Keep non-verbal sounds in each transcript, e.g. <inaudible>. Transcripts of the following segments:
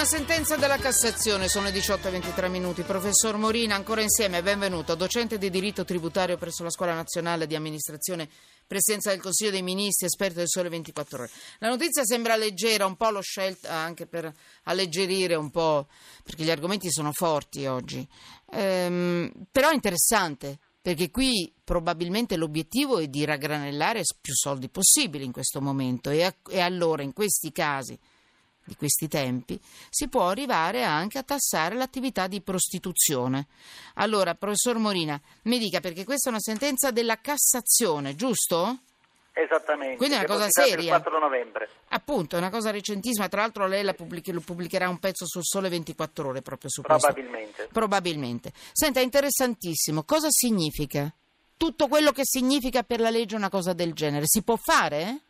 una sentenza della Cassazione, sono le 18 e 23 minuti. Professor Morina, ancora insieme, benvenuto. Docente di diritto tributario presso la Scuola Nazionale di Amministrazione, Presidenza del Consiglio dei Ministri, esperto del Sole 24 Ore. La notizia sembra leggera, un po' l'ho scelta anche per alleggerire un po', perché gli argomenti sono forti oggi. Ehm, però è interessante perché qui probabilmente l'obiettivo è di raggranellare più soldi possibili in questo momento e, e, allora in questi casi di questi tempi si può arrivare anche a tassare l'attività di prostituzione. Allora, professor Morina, mi dica perché questa è una sentenza della Cassazione, giusto? Esattamente. Quindi è una cosa seria. Il 4 novembre. Appunto, è una cosa recentissima. Tra l'altro, lei la pubblichi, lo pubblicherà un pezzo sul Sole 24 Ore proprio su Probabilmente. questo. Probabilmente. Senta, è interessantissimo. Cosa significa? Tutto quello che significa per la legge una cosa del genere. Si può fare?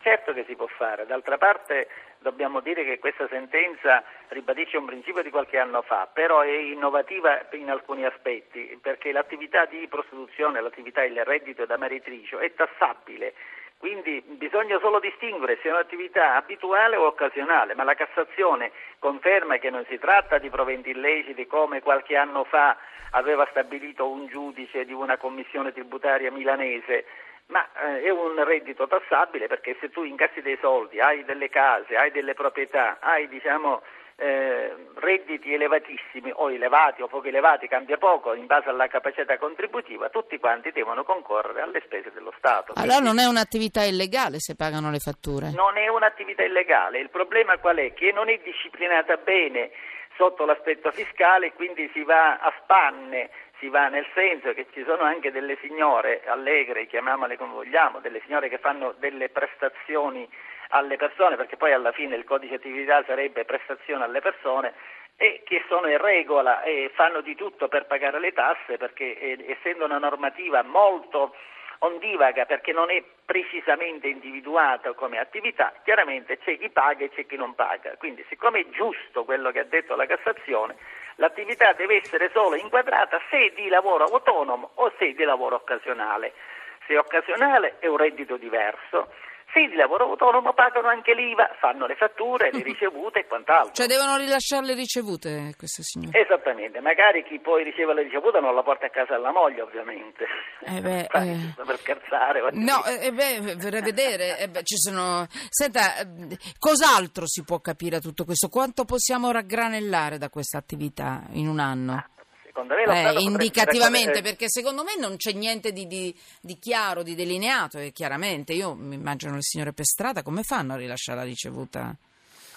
Certo che si può fare. D'altra parte dobbiamo dire che questa sentenza ribadisce un principio di qualche anno fa, però è innovativa in alcuni aspetti, perché l'attività di prostituzione, l'attività il reddito da meretricio è tassabile. Quindi bisogna solo distinguere se è un'attività abituale o occasionale, ma la Cassazione conferma che non si tratta di proventi illeciti come qualche anno fa aveva stabilito un giudice di una commissione tributaria milanese, ma eh, è un reddito tassabile perché se tu incassi dei soldi, hai delle case, hai delle proprietà, hai diciamo, eh, redditi elevatissimi o elevati o poco elevati, cambia poco in base alla capacità contributiva, tutti quanti devono concorrere alle spese dello Stato. Allora non è un'attività illegale se pagano le fatture? Non è un'attività illegale, il problema qual è? Che non è disciplinata bene sotto l'aspetto fiscale e quindi si va a spanne si va nel senso che ci sono anche delle signore allegre, chiamiamole come vogliamo, delle signore che fanno delle prestazioni alle persone, perché poi alla fine il codice attività sarebbe prestazione alle persone, e che sono in regola e fanno di tutto per pagare le tasse, perché eh, essendo una normativa molto ondivaga perché non è precisamente individuata come attività, chiaramente c'è chi paga e c'è chi non paga. Quindi siccome è giusto quello che ha detto la Cassazione, l'attività deve essere solo inquadrata se di lavoro autonomo o se di lavoro occasionale. Se occasionale è un reddito diverso, sì, di lavoro autonomo pagano anche l'IVA, fanno le fatture, le <laughs> ricevute e quant'altro. Cioè devono rilasciare le ricevute queste signore? Esattamente, magari chi poi riceve la ricevuta non la porta a casa alla moglie ovviamente. Eh beh, <laughs> eh... Per scherzare. No, eh, beh, vorrei vedere, eh beh, ci sono... Senta, eh, cos'altro si può capire da tutto questo? Quanto possiamo raggranellare da questa attività in un anno? Secondo lo eh, indicativamente, perché secondo me non c'è niente di, di, di, chiaro, di delineato e chiaramente io mi immagino le signore per strada come fanno a rilasciare la ricevuta?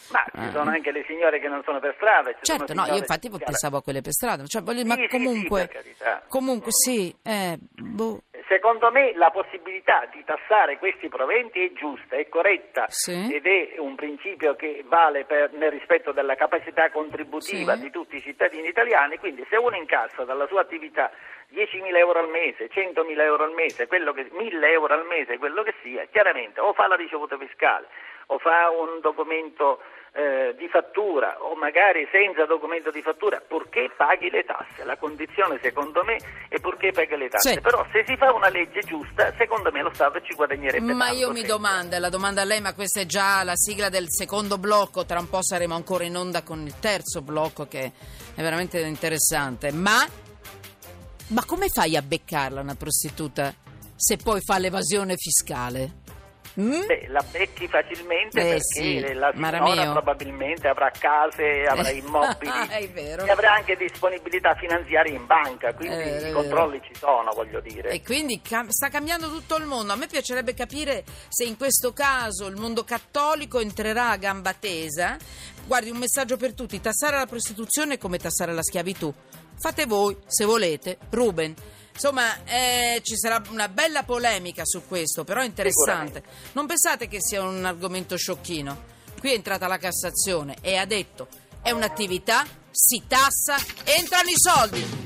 Ma ci sono anche le signore che non sono per strada. certo, no, io infatti pensavo a quelle per strada, cioè, voglio, sì, ma sì, comunque, sì, comunque sì, eh, boh. Secondo me la possibilità di tassare questi proventi è giusta, è corretta sì. ed è un principio che vale per, nel rispetto della capacità contributiva sì. di tutti i cittadini italiani, quindi se uno incassa dalla sua attività 10.000 euro al mese, 100.000 euro al mese, quello che, 1.000 euro al mese, quello che sia, chiaramente o fa la ricevuta fiscale o fa un documento eh, di fattura o magari senza documento di fattura, purché paghi le tasse. La condizione secondo me è purché paghi le tasse. Sì. Però se si fa una legge giusta, secondo me lo Stato ci guadagnerebbe Ma tanto, io mi sempre. domando, la domanda a lei, ma questa è già la sigla del secondo blocco, tra un po' saremo ancora in onda con il terzo blocco che è veramente interessante. Ma, ma come fai a beccarla una prostituta se poi fa l'evasione fiscale? Mm? Beh, la becchi facilmente eh, perché sì, la signora probabilmente avrà case, avrà <laughs> immobili e avrà anche disponibilità finanziaria in banca, quindi eh, i controlli ci sono, voglio dire. E quindi cam- sta cambiando tutto il mondo. A me piacerebbe capire se in questo caso il mondo cattolico entrerà a gamba tesa. Guardi, un messaggio per tutti, tassare la prostituzione è come tassare la schiavitù. Fate voi, se volete. Ruben. Insomma, eh, ci sarà una bella polemica su questo, però interessante. Non pensate che sia un argomento sciocchino. Qui è entrata la Cassazione e ha detto è un'attività, si tassa, entrano i soldi.